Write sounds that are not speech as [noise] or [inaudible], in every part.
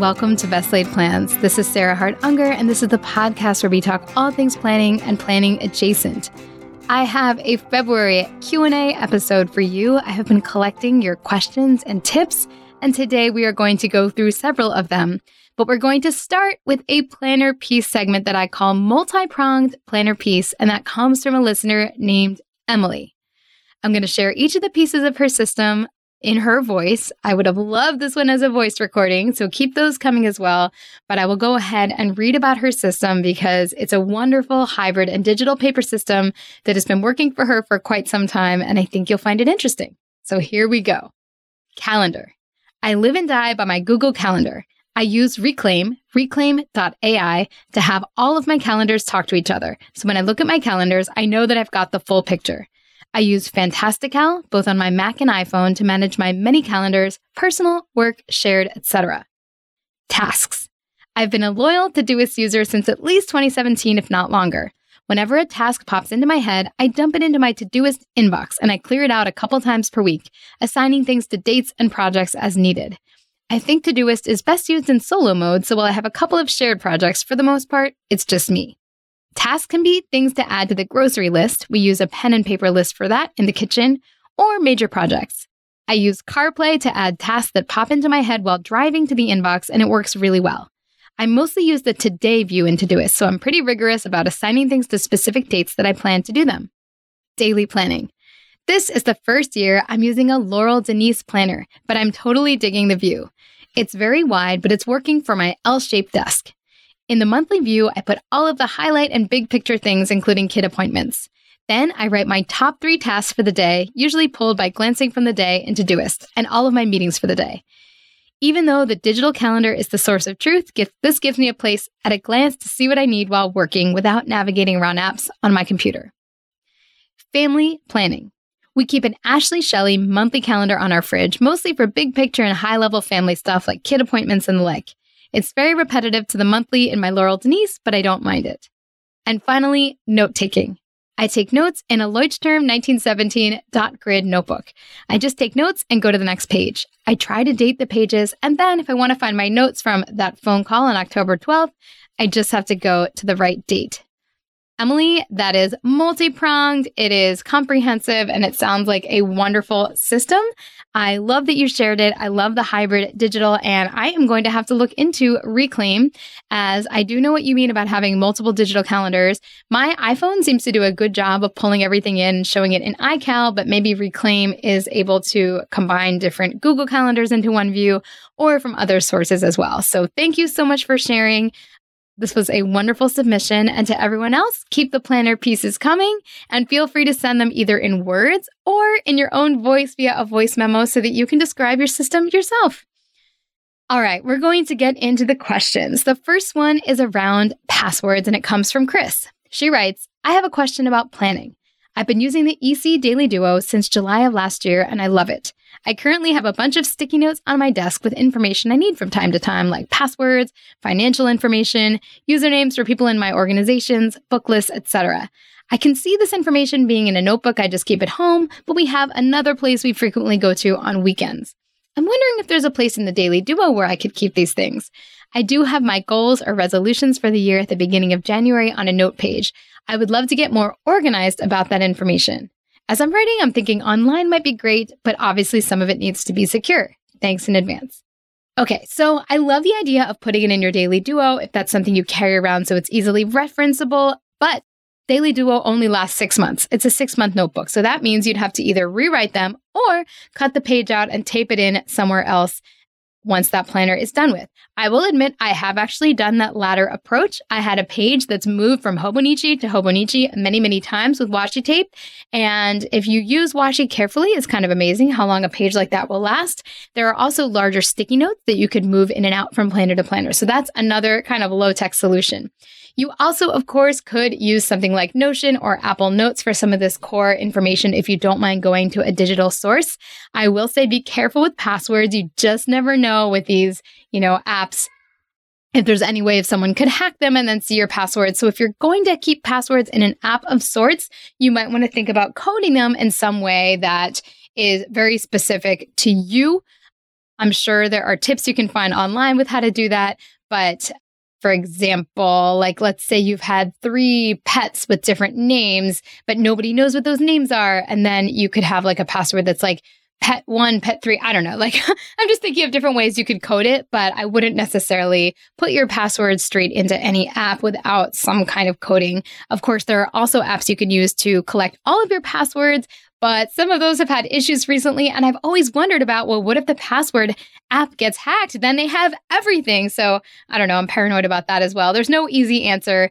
welcome to Best Laid Plans. This is Sarah Hart Unger, and this is the podcast where we talk all things planning and planning adjacent. I have a February Q&A episode for you. I have been collecting your questions and tips, and today we are going to go through several of them. But we're going to start with a planner piece segment that I call multi-pronged planner piece, and that comes from a listener named Emily. I'm going to share each of the pieces of her system in her voice. I would have loved this one as a voice recording, so keep those coming as well. But I will go ahead and read about her system because it's a wonderful hybrid and digital paper system that has been working for her for quite some time, and I think you'll find it interesting. So here we go. Calendar. I live and die by my Google Calendar. I use Reclaim, reclaim.ai, to have all of my calendars talk to each other. So when I look at my calendars, I know that I've got the full picture. I use Fantastical both on my Mac and iPhone to manage my many calendars, personal, work, shared, etc. Tasks. I've been a loyal Todoist user since at least 2017, if not longer. Whenever a task pops into my head, I dump it into my Todoist inbox and I clear it out a couple times per week, assigning things to dates and projects as needed. I think Todoist is best used in solo mode, so while I have a couple of shared projects, for the most part, it's just me. Tasks can be things to add to the grocery list. We use a pen and paper list for that in the kitchen, or major projects. I use CarPlay to add tasks that pop into my head while driving to the inbox, and it works really well. I mostly use the today view in Todoist, so I'm pretty rigorous about assigning things to specific dates that I plan to do them. Daily planning. This is the first year I'm using a Laurel Denise planner, but I'm totally digging the view. It's very wide, but it's working for my L shaped desk. In the monthly view, I put all of the highlight and big picture things, including kid appointments. Then I write my top three tasks for the day, usually pulled by glancing from the day in Todoist, and all of my meetings for the day. Even though the digital calendar is the source of truth, this gives me a place at a glance to see what I need while working without navigating around apps on my computer. Family planning. We keep an Ashley Shelley monthly calendar on our fridge, mostly for big picture and high level family stuff like kid appointments and the like. It's very repetitive to the monthly in my Laurel Denise, but I don't mind it. And finally, note taking. I take notes in a Leuchtturm 1917 dot grid notebook. I just take notes and go to the next page. I try to date the pages, and then if I want to find my notes from that phone call on October 12th, I just have to go to the right date. Emily, that is multi pronged, it is comprehensive, and it sounds like a wonderful system. I love that you shared it. I love the hybrid digital, and I am going to have to look into Reclaim as I do know what you mean about having multiple digital calendars. My iPhone seems to do a good job of pulling everything in and showing it in iCal, but maybe Reclaim is able to combine different Google calendars into one view or from other sources as well. So thank you so much for sharing. This was a wonderful submission. And to everyone else, keep the planner pieces coming and feel free to send them either in words or in your own voice via a voice memo so that you can describe your system yourself. All right, we're going to get into the questions. The first one is around passwords and it comes from Chris. She writes, I have a question about planning. I've been using the EC Daily Duo since July of last year and I love it. I currently have a bunch of sticky notes on my desk with information I need from time to time, like passwords, financial information, usernames for people in my organizations, book lists, etc. I can see this information being in a notebook I just keep at home, but we have another place we frequently go to on weekends. I'm wondering if there's a place in the Daily Duo where I could keep these things. I do have my goals or resolutions for the year at the beginning of January on a note page. I would love to get more organized about that information. As I'm writing, I'm thinking online might be great, but obviously some of it needs to be secure. Thanks in advance. Okay, so I love the idea of putting it in your Daily Duo if that's something you carry around so it's easily referenceable, but Daily Duo only lasts six months. It's a six month notebook. So that means you'd have to either rewrite them or cut the page out and tape it in somewhere else once that planner is done with. I will admit I have actually done that latter approach. I had a page that's moved from Hobonichi to Hobonichi many, many times with washi tape. And if you use washi carefully, it's kind of amazing how long a page like that will last. There are also larger sticky notes that you could move in and out from planner to planner. So that's another kind of low tech solution. You also, of course, could use something like Notion or Apple Notes for some of this core information if you don't mind going to a digital source. I will say be careful with passwords. You just never know with these, you know, apps if there's any way if someone could hack them and then see your passwords. So if you're going to keep passwords in an app of sorts, you might want to think about coding them in some way that is very specific to you I'm sure there are tips you can find online with how to do that. But for example, like let's say you've had three pets with different names, but nobody knows what those names are. And then you could have like a password that's like pet one, pet three. I don't know. Like [laughs] I'm just thinking of different ways you could code it, but I wouldn't necessarily put your password straight into any app without some kind of coding. Of course, there are also apps you can use to collect all of your passwords, but some of those have had issues recently. And I've always wondered about, well, what if the password app gets hacked? Then they have everything. So I don't know. I'm paranoid about that as well. There's no easy answer.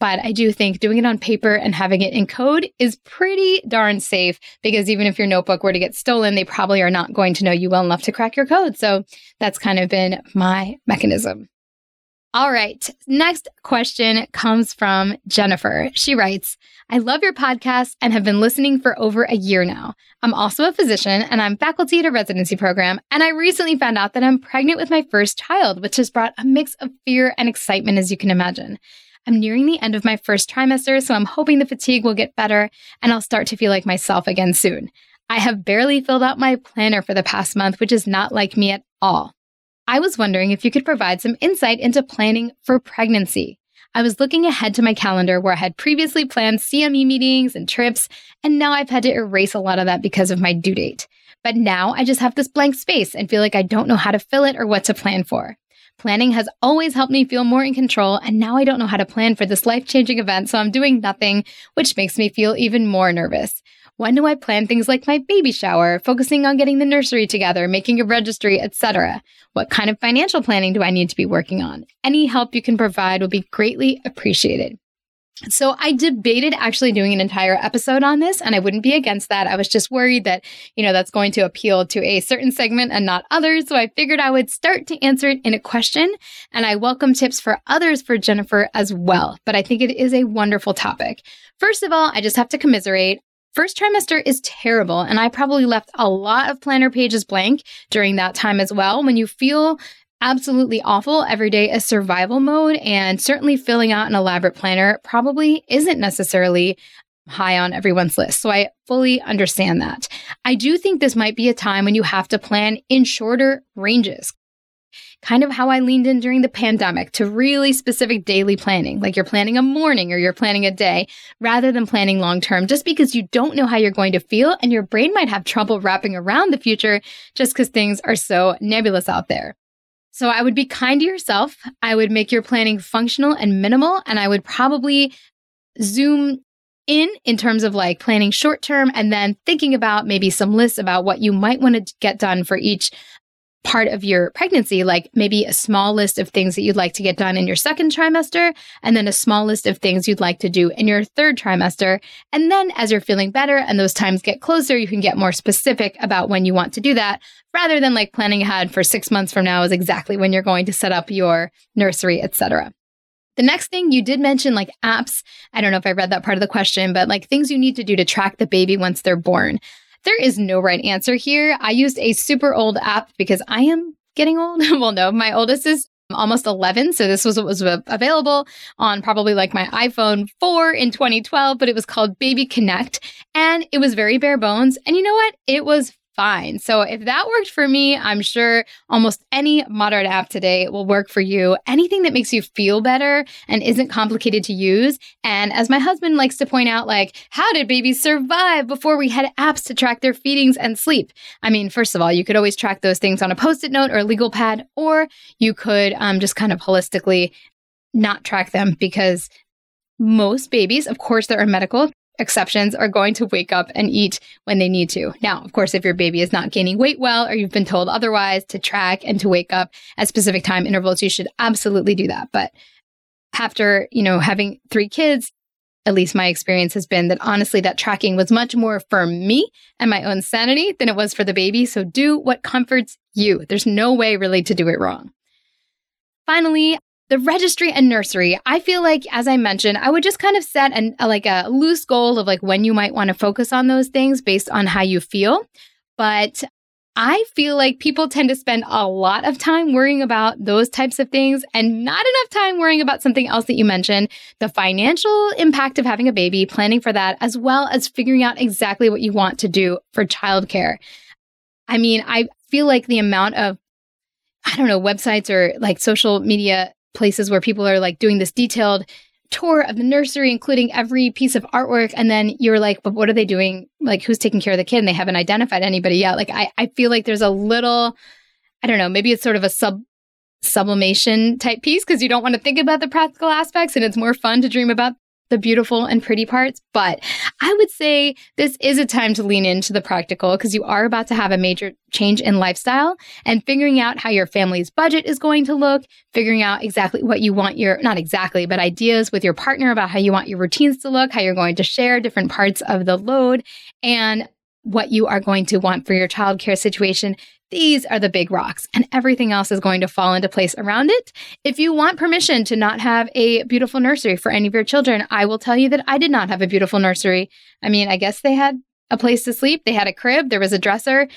But I do think doing it on paper and having it in code is pretty darn safe because even if your notebook were to get stolen, they probably are not going to know you well enough to crack your code. So that's kind of been my mechanism. All right. Next question comes from Jennifer. She writes, I love your podcast and have been listening for over a year now. I'm also a physician and I'm faculty at a residency program. And I recently found out that I'm pregnant with my first child, which has brought a mix of fear and excitement, as you can imagine. I'm nearing the end of my first trimester, so I'm hoping the fatigue will get better and I'll start to feel like myself again soon. I have barely filled out my planner for the past month, which is not like me at all. I was wondering if you could provide some insight into planning for pregnancy. I was looking ahead to my calendar where I had previously planned CME meetings and trips, and now I've had to erase a lot of that because of my due date. But now I just have this blank space and feel like I don't know how to fill it or what to plan for. Planning has always helped me feel more in control, and now I don't know how to plan for this life changing event, so I'm doing nothing, which makes me feel even more nervous. When do I plan things like my baby shower, focusing on getting the nursery together, making a registry, etc.? What kind of financial planning do I need to be working on? Any help you can provide would be greatly appreciated. So I debated actually doing an entire episode on this and I wouldn't be against that. I was just worried that, you know, that's going to appeal to a certain segment and not others. So I figured I would start to answer it in a question and I welcome tips for others for Jennifer as well. But I think it is a wonderful topic. First of all, I just have to commiserate. First trimester is terrible, and I probably left a lot of planner pages blank during that time as well. When you feel absolutely awful. Every day is survival mode, and certainly filling out an elaborate planner probably isn't necessarily high on everyone's list. So I fully understand that. I do think this might be a time when you have to plan in shorter ranges. Kind of how I leaned in during the pandemic to really specific daily planning, like you're planning a morning or you're planning a day, rather than planning long term, just because you don't know how you're going to feel and your brain might have trouble wrapping around the future just because things are so nebulous out there. So I would be kind to yourself. I would make your planning functional and minimal. And I would probably zoom in in terms of like planning short term and then thinking about maybe some lists about what you might want to get done for each part of your pregnancy, like maybe a small list of things that you'd like to get done in your second trimester, and then a small list of things you'd like to do in your third trimester. And then as you're feeling better and those times get closer, you can get more specific about when you want to do that rather than like planning ahead for six months from now is exactly when you're going to set up your nursery, etc. The next thing you did mention, like apps. I don't know if I read that part of the question, but like things you need to do to track the baby once they're born. There is no right answer here. I used a super old app because I am getting old. [laughs] well, no, my oldest is almost 11. So this was what was available on probably like my iPhone 4 in 2012, but it was called Baby Connect and it was very bare bones. And you know what? It was fine. So if that worked for me, I'm sure almost any modern app today will work for you. Anything that makes you feel better and isn't complicated to use. And as my husband likes to point out, like, how did babies survive before we had apps to track their feedings and sleep? I mean, first of all, you could always track those things on a post it note or a legal pad, or you could um, just kind of holistically not track them because most babies, of course, there are medical exceptions are going to wake up and eat when they need to. Now, of course, if your baby is not gaining weight well or you've been told otherwise to track and to wake up at specific time intervals, you should absolutely do that. But after, you know, having three kids, at least my experience has been that honestly that tracking was much more for me and my own sanity than it was for the baby. So do what comforts you. There's no way really to do it wrong. Finally, the registry and nursery, I feel like, as I mentioned, I would just kind of set an, a, like a loose goal of like when you might want to focus on those things based on how you feel. But I feel like people tend to spend a lot of time worrying about those types of things and not enough time worrying about something else that you mentioned the financial impact of having a baby, planning for that, as well as figuring out exactly what you want to do for childcare. I mean, I feel like the amount of, I don't know, websites or like social media places where people are like doing this detailed tour of the nursery, including every piece of artwork. And then you're like, but what are they doing? Like, who's taking care of the kid? And they haven't identified anybody yet. Like, I, I feel like there's a little, I don't know, maybe it's sort of a sub sublimation type piece because you don't want to think about the practical aspects and it's more fun to dream about the beautiful and pretty parts. But I would say this is a time to lean into the practical because you are about to have a major change in lifestyle and figuring out how your family's budget is going to look, figuring out exactly what you want your, not exactly, but ideas with your partner about how you want your routines to look, how you're going to share different parts of the load, and what you are going to want for your childcare situation these are the big rocks, and everything else is going to fall into place around it. If you want permission to not have a beautiful nursery for any of your children, I will tell you that I did not have a beautiful nursery. I mean, I guess they had a place to sleep, they had a crib, there was a dresser,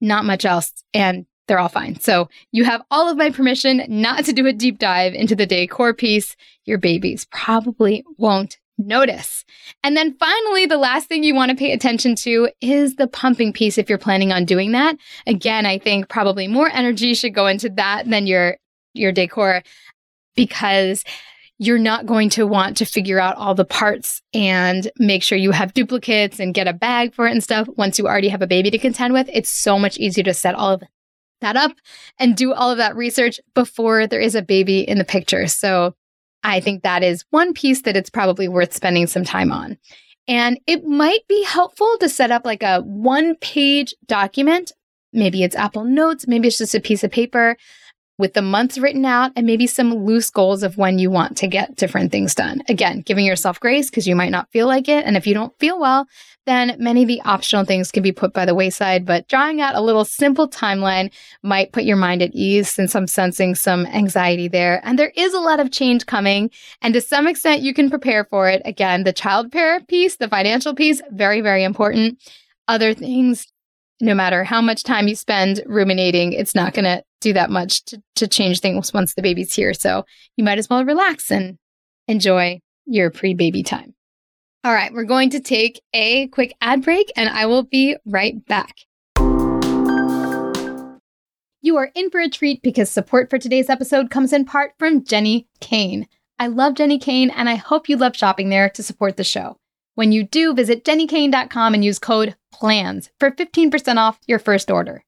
not much else, and they're all fine. So you have all of my permission not to do a deep dive into the decor piece. Your babies probably won't notice. And then finally, the last thing you want to pay attention to is the pumping piece if you're planning on doing that. Again, I think probably more energy should go into that than your your decor because you're not going to want to figure out all the parts and make sure you have duplicates and get a bag for it and stuff once you already have a baby to contend with. It's so much easier to set all of that up and do all of that research before there is a baby in the picture. So I think that is one piece that it's probably worth spending some time on. And it might be helpful to set up like a one page document. Maybe it's Apple Notes, maybe it's just a piece of paper with the months written out and maybe some loose goals of when you want to get different things done. Again, giving yourself grace because you might not feel like it. And if you don't feel well, then many of the optional things can be put by the wayside. But drawing out a little simple timeline might put your mind at ease since I'm sensing some anxiety there. And there is a lot of change coming. And to some extent, you can prepare for it. Again, the child care piece, the financial piece, very, very important. Other things, no matter how much time you spend ruminating, it's not going to do that much to, to change things once the baby's here. So you might as well relax and enjoy your pre baby time. All right, we're going to take a quick ad break and I will be right back. You are in for a treat because support for today's episode comes in part from Jenni Kayne. I love Jenni Kayne and I hope you love shopping there to support the show. When you do, visit jennikayne.com and use code PLANS for 15% off your first order.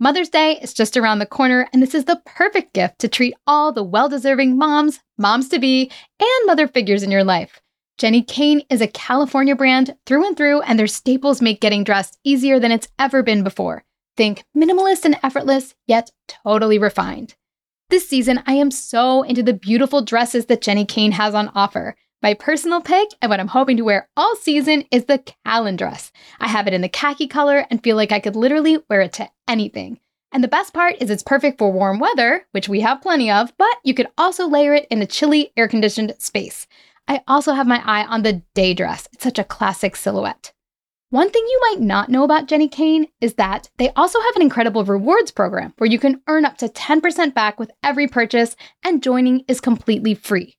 Mother's Day is just around the corner, and this is the perfect gift to treat all the well deserving moms, moms to be, and mother figures in your life. Jenni Kayne is a California brand through and through, and their staples make getting dressed easier than it's ever been before. Think minimalist and effortless, yet totally refined. This season, I am so into the beautiful dresses that Jenni Kayne has on offer. My personal pick and what I'm hoping to wear all season is the Callan dress. I have it in the khaki color and feel like I could literally wear it to anything. And the best part is it's perfect for warm weather, which we have plenty of, but you could also layer it in a chilly, air conditioned space. I also have my eye on the day dress. It's such a classic silhouette. One thing you might not know about Jenni Kayne is that they also have an incredible rewards program where you can earn up to 10% back with every purchase, and joining is completely free.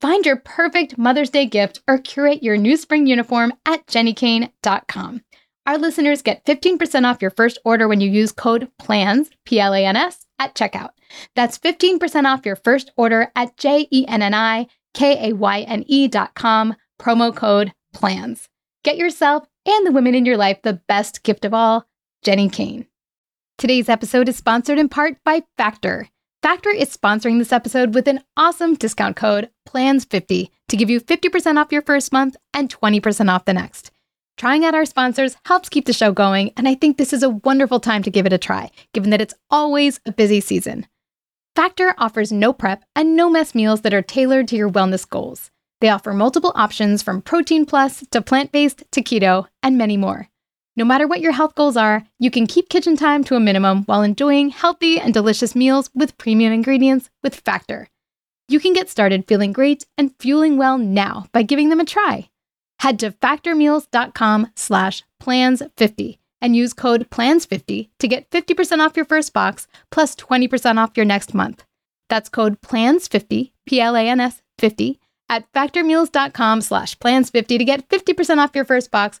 Find your perfect Mother's Day gift or curate your new spring uniform at jennikayne.com. Our listeners get 15% off your first order when you use code PLANS, P L A N S, at checkout. That's 15% off your first order at J E N N I K-A-Y-N-E dot com, promo code PLANS. Get yourself and the women in your life the best gift of all, Jenni Kayne. Today's episode is sponsored in part by Factor. Factor is sponsoring this episode with an awesome discount code, PLANS50, to give you 50% off your first month and 20% off the next. Trying out our sponsors helps keep the show going, and I think this is a wonderful time to give it a try, given that it's always a busy season. Factor offers no prep and no mess meals that are tailored to your wellness goals. They offer multiple options from protein plus to plant based to keto and many more. No matter what your health goals are, you can keep kitchen time to a minimum while enjoying healthy and delicious meals with premium ingredients with Factor. You can get started feeling great and fueling well now by giving them a try. Head to factormeals.com slash plans50 and use code PLANS50 to get 50% off your first box plus 20% off your next month. That's code PLANS50, P L A N S 50, at factormeals.com slash plans50 to get 50% off your first box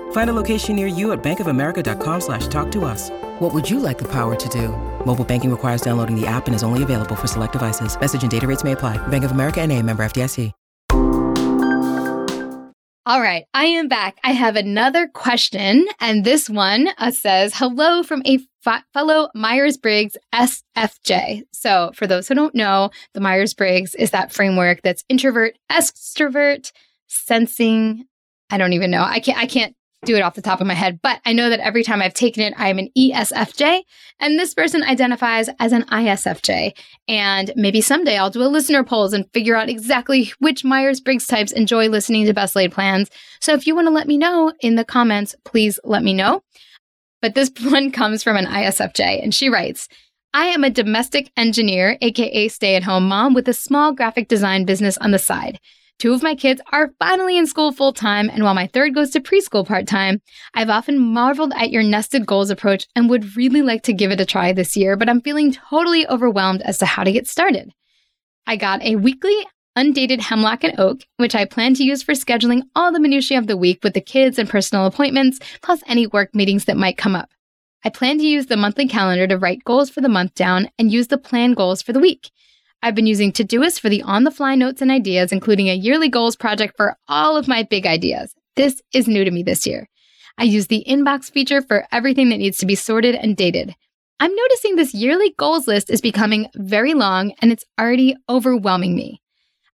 Find a location near you at bankofamerica.com slash talk to us. What would you like the power to do? Mobile banking requires downloading the app and is only available for select devices. Message and data rates may apply. Bank of America and a member FDIC. All right, I am back. I have another question, and this one uh, says, Hello from a f- fellow Myers Briggs SFJ. So, for those who don't know, the Myers Briggs is that framework that's introvert, extrovert, sensing. I don't even know. I can't, I can't do it off the top of my head, but I know that every time I've taken it, I'm an ESFJ, and this person identifies as an ISFJ. And maybe someday I'll do a listener polls and figure out exactly which Myers Briggs types enjoy listening to Best Laid Plans. So if you want to let me know in the comments, please let me know. But this [laughs] one comes from an ISFJ, and she writes, I am a domestic engineer, aka stay at home mom, with a small graphic design business on the side. Two of my kids are finally in school full time, and while my third goes to preschool part time, I've often marveled at your nested goals approach and would really like to give it a try this year, but I'm feeling totally overwhelmed as to how to get started. I got a weekly undated hemlock and oak, which I plan to use for scheduling all the minutiae of the week with the kids and personal appointments, plus any work meetings that might come up. I plan to use the monthly calendar to write goals for the month down and use the plan goals for the week. I've been using Todoist for the on the fly notes and ideas, including a yearly goals project for all of my big ideas. This is new to me this year. I use the inbox feature for everything that needs to be sorted and dated. I'm noticing this yearly goals list is becoming very long and it's already overwhelming me.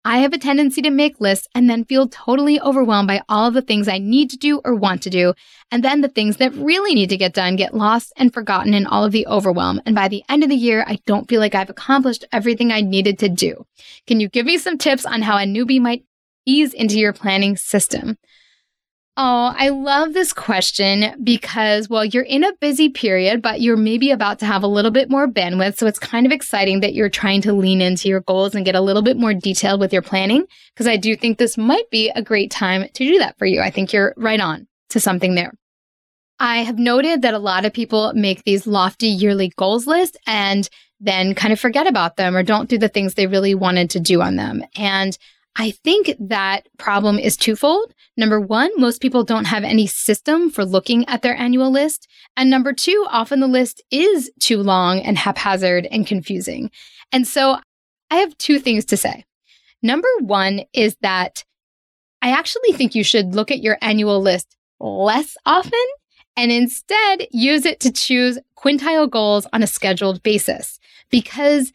I have a tendency to make lists and then feel totally overwhelmed by all of the things I need to do or want to do. And then the things that really need to get done get lost and forgotten in all of the overwhelm. And by the end of the year, I don't feel like I've accomplished everything I needed to do. Can you give me some tips on how a newbie might ease into your planning system? Oh, I love this question because, well, you're in a busy period, but you're maybe about to have a little bit more bandwidth. So it's kind of exciting that you're trying to lean into your goals and get a little bit more detailed with your planning. Because I do think this might be a great time to do that for you. I think you're right on to something there. I have noted that a lot of people make these lofty yearly goals lists and then kind of forget about them or don't do the things they really wanted to do on them. And I think that problem is twofold. Number one, most people don't have any system for looking at their annual list. And number two, often the list is too long and haphazard and confusing. And so I have two things to say. Number one is that I actually think you should look at your annual list less often and instead use it to choose quintile goals on a scheduled basis because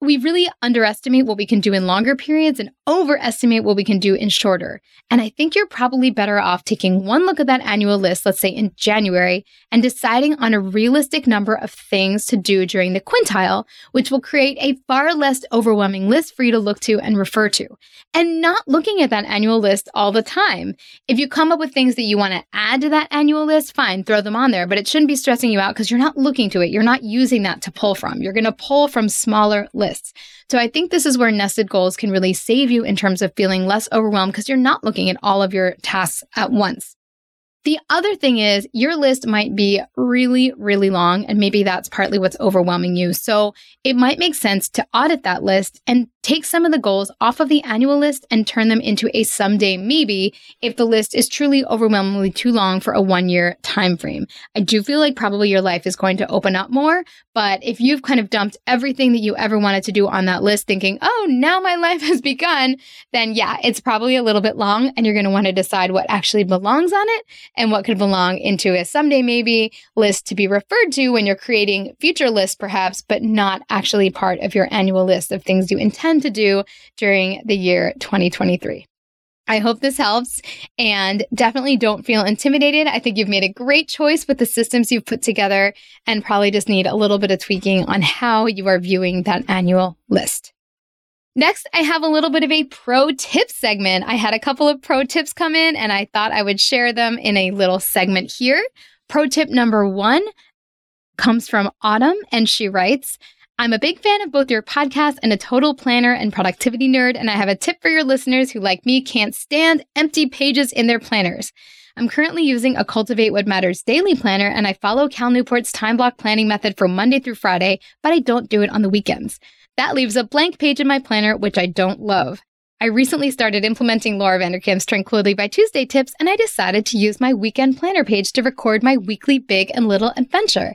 we really underestimate what we can do in longer periods and overestimate what we can do in shorter. And I think you're probably better off taking one look at that annual list, let's say in January, and deciding on a realistic number of things to do during the quintile, which will create a far less overwhelming list for you to look to and refer to. And not looking at that annual list all the time. If you come up with things that you want to add to that annual list, fine, throw them on there, but it shouldn't be stressing you out because you're not looking to it. You're not using that to pull from. You're going to pull from smaller lists lists. So I think this is where nested goals can really save you in terms of feeling less overwhelmed because you're not looking at all of your tasks at once. The other thing is your list might be really, really long, and maybe that's partly what's overwhelming you. So it might make sense to audit that list and take some of the goals off of the annual list and turn them into a someday maybe if the list is truly overwhelmingly too long for a one year time frame. I do feel like probably your life is going to open up more, but if you've kind of dumped everything that you ever wanted to do on that list thinking, oh, now my [laughs] life has begun, then yeah, it's probably a little bit long and you're going to want to decide what actually belongs on it and what could belong into a someday maybe list to be referred to when you're creating future lists, perhaps, but not actually part of your annual list of things you intend to do during the year 2023. I hope this helps and definitely don't feel intimidated. I think you've made a great choice with the systems you've put together and probably just need a little bit of tweaking on how you are viewing that annual list. Next, I have a little bit of a pro tip segment. I had a couple of pro tips come in and I thought I would share them in a little segment here. Pro tip number one comes from Autumn and she writes, I'm a big fan of both your podcast and a total planner and productivity nerd, and I have a tip for your listeners who, like me, can't stand empty pages in their planners. I'm currently using a Cultivate What Matters daily planner, and I follow Cal Newport's time block planning method from Monday through Friday, but I don't do it on the weekends. That leaves a blank page in my planner, which I don't love. I recently started implementing Laura Vanderkam's Tranquility by Tuesday tips, and I decided to use my weekend planner page to record my weekly big and little adventure.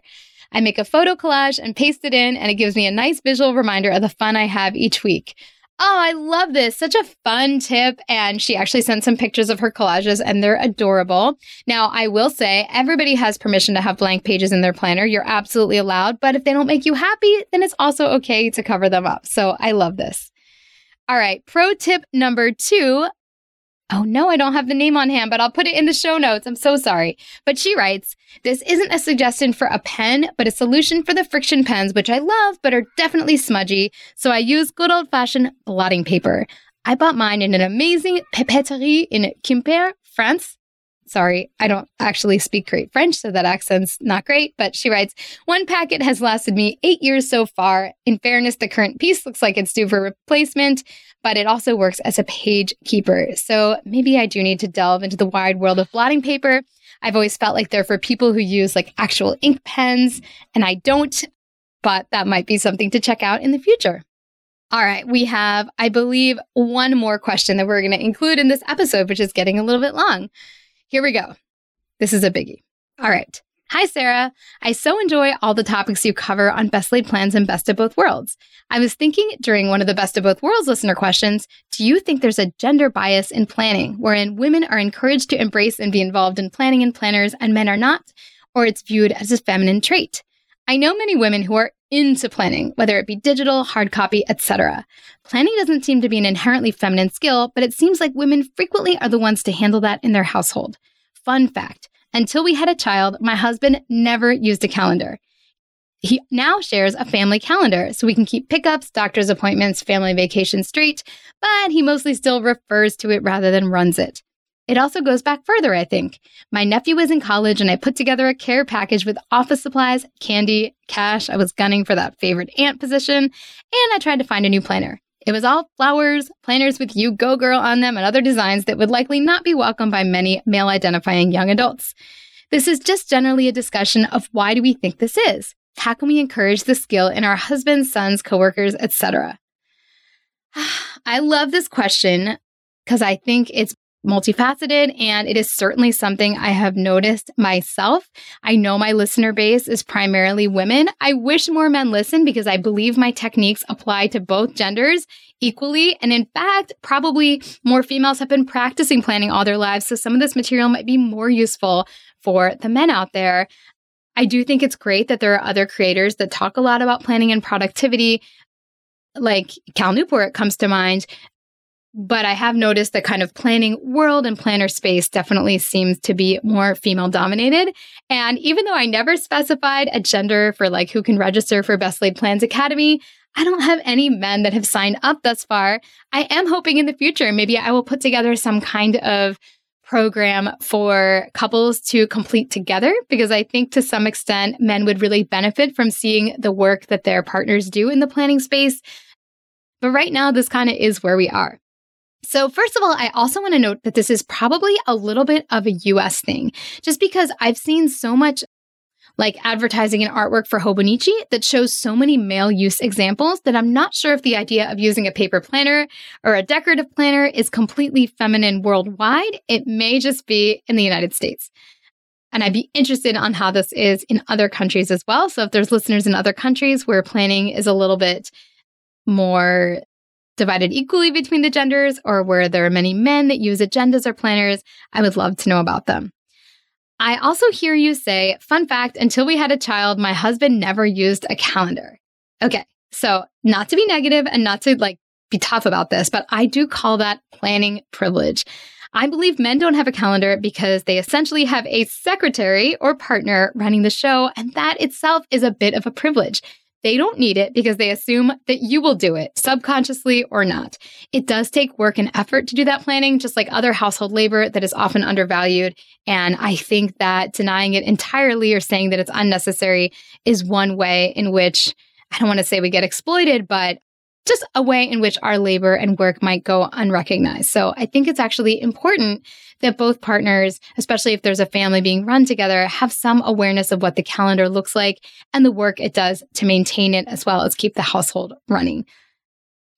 I make a photo collage and paste it in, and it gives me a nice visual reminder of the fun I have each week. Oh, I love this. Such a fun tip. And she actually sent some pictures of her collages and they're adorable. Now, I will say everybody has permission to have blank pages in their planner. You're absolutely allowed. But if they don't make you happy, then it's also okay to cover them up. So I love this. All right. Pro tip number two Oh no, I don't have the name on hand, but I'll put it in the show notes. I'm so sorry. But she writes, This isn't a suggestion for a pen, but a solution for the friction pens, which I love, but are definitely smudgy. So I use good old fashioned blotting paper. I bought mine in an amazing papeterie in Quimper, France. Sorry, I don't actually speak great French, so that accent's not great. But she writes, one packet has lasted me eight years so far. In fairness, the current piece looks like it's due for replacement, but it also works as a page keeper. So maybe I do need to delve into the wide world of blotting paper. I've always felt like they're for people who use like actual ink pens, and I don't, but that might be something to check out in the future. All right, we have, I believe, one more question that we're going to include in this episode, which is getting a little bit long. Here we go. This is a biggie. All right. Hi, Sarah. I so enjoy all the topics you cover on Best Laid Plans and Best of Both Worlds. I was thinking during one of the Best of Both Worlds listener questions do you think there's a gender bias in planning, wherein women are encouraged to embrace and be involved in planning and planners and men are not, or it's viewed as a feminine trait? I know many women who are into planning, whether it be digital, hard copy, etc. Planning doesn't seem to be an inherently feminine skill, but it seems like women frequently are the ones to handle that in their household. Fun fact until we had a child, my husband never used a calendar. He now shares a family calendar so we can keep pickups, doctor's appointments, family vacations straight, but he mostly still refers to it rather than runs it. It also goes back further, I think. My nephew was in college and I put together a care package with office supplies, candy, cash. I was gunning for that favorite aunt position, and I tried to find a new planner. It was all flowers, planners with you go girl on them, and other designs that would likely not be welcomed by many male identifying young adults. This is just generally a discussion of why do we think this is? How can we encourage the skill in our husbands, sons, coworkers, etc.? [sighs] I love this question because I think it's multifaceted and it is certainly something I have noticed myself. I know my listener base is primarily women. I wish more men listen because I believe my techniques apply to both genders equally. And in fact, probably more females have been practicing planning all their lives. So some of this material might be more useful for the men out there. I do think it's great that there are other creators that talk a lot about planning and productivity like Cal Newport comes to mind, but I have noticed the kind of planning world and planner space definitely seems to be more female dominated. And even though I never specified a gender for like who can register for Best Laid Plans Academy, I don't have any men that have signed up thus far. I am hoping in the future, maybe I will put together some kind of program for couples to complete together because I think to some extent men would really benefit from seeing the work that their partners do in the planning space. But right now, this kind of is where we are. So, first of all, I also want to note that this is probably a little bit of a US thing, just because I've seen so much like advertising and artwork for Hobonichi that shows so many male use examples that I'm not sure if the idea of using a paper planner or a decorative planner is completely feminine worldwide. It may just be in the United States. And I'd be interested on how this is in other countries as well. So if there's listeners in other countries where planning is a little bit more divided equally between the genders or where there are many men that use agendas or planners, I would love to know about them. I also hear you say, fun fact, until we had a child, my husband never used a calendar. Okay, so not to be negative and not to like be tough about this, but I do call that planning privilege. I believe men don't have a calendar because they essentially have a secretary or partner running the show, and that itself is a bit of a privilege. They don't need it because they assume that you will do it, subconsciously or not. It does take work and effort to do that planning, just like other household labor that is often undervalued. And I think that denying it entirely or saying that it's unnecessary is one way in which I don't want to say we get exploited, but just a way in which our labor and work might go unrecognized. So I think it's actually important that both partners, especially if there's a family being run together, have some awareness of what the calendar looks like and the work it does to maintain it as well as keep the household running.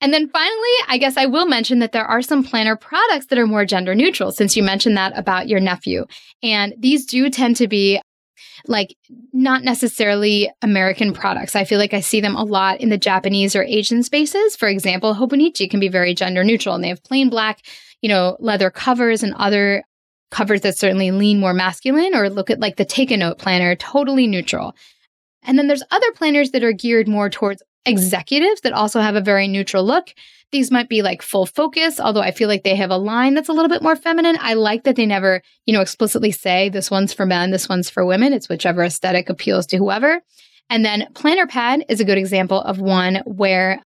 And then finally, I guess I will mention that there are some planner products that are more gender neutral, since you mentioned that about your nephew. And these do tend to be like not necessarily American products. I feel like I see them a lot in the Japanese or Asian spaces. For example, Hobonichi can be very gender neutral and they have plain black, you know, leather covers and other covers that certainly lean more masculine or look at like the take a note planner, totally neutral. And then there's other planners that are geared more towards executives that also have a very neutral look. These might be like full focus, although I feel like they have a line that's a little bit more feminine. I like that they never, you know, explicitly say this one's for men, this one's for women. It's whichever aesthetic appeals to whoever. And then Planner Pad is a good example of one where,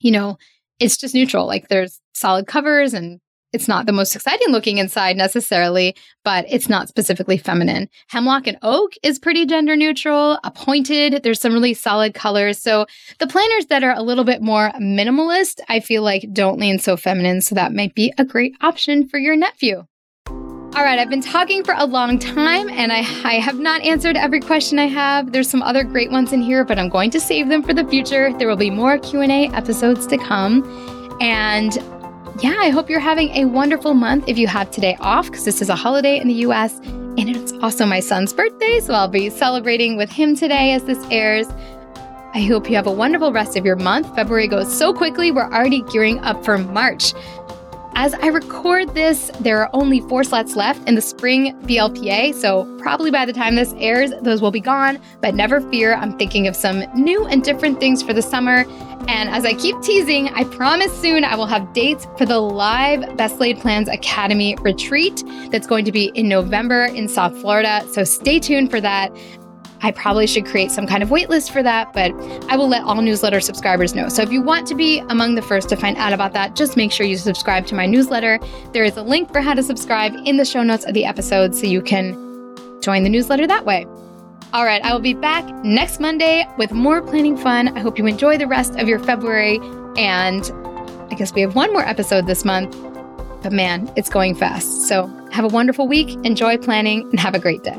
you know, it's just neutral. Like there's solid covers and it's not the most exciting looking inside necessarily, but it's not specifically feminine. Hemlock and oak is pretty gender neutral, appointed. There's some really solid colors. So the planners that are a little bit more minimalist, I feel like don't lean so feminine. So that might be a great option for your nephew. All right, I've been talking for a long time and I, I have not answered every question I have. There's some other great ones in here, but I'm going to save them for the future. There will be more Q&A episodes to come. And yeah, I hope you're having a wonderful month if you have today off because this is a holiday in the US and it's also my son's birthday, so I'll be celebrating with him today as this airs. I hope you have a wonderful rest of your month. February goes so quickly, we're already gearing up for March. As I record this, there are only four slots left in the spring BLPA, so probably by the time this airs, those will be gone. But never fear, I'm thinking of some new and different things for the summer. And as I keep teasing, I promise soon I will have dates for the live Best Laid Plans Academy retreat that's going to be in November in South Florida. So stay tuned for that. I probably should create some kind of waitlist for that, but I will let all newsletter subscribers know. So if you want to be among the first to find out about that, just make sure you subscribe to my newsletter. There is a link for how to subscribe in the show notes of the episode so you can join the newsletter that way. All right, I will be back next Monday with more planning fun. I hope you enjoy the rest of your February. And I guess we have one more episode this month, but man, it's going fast. So have a wonderful week, enjoy planning, and have a great day.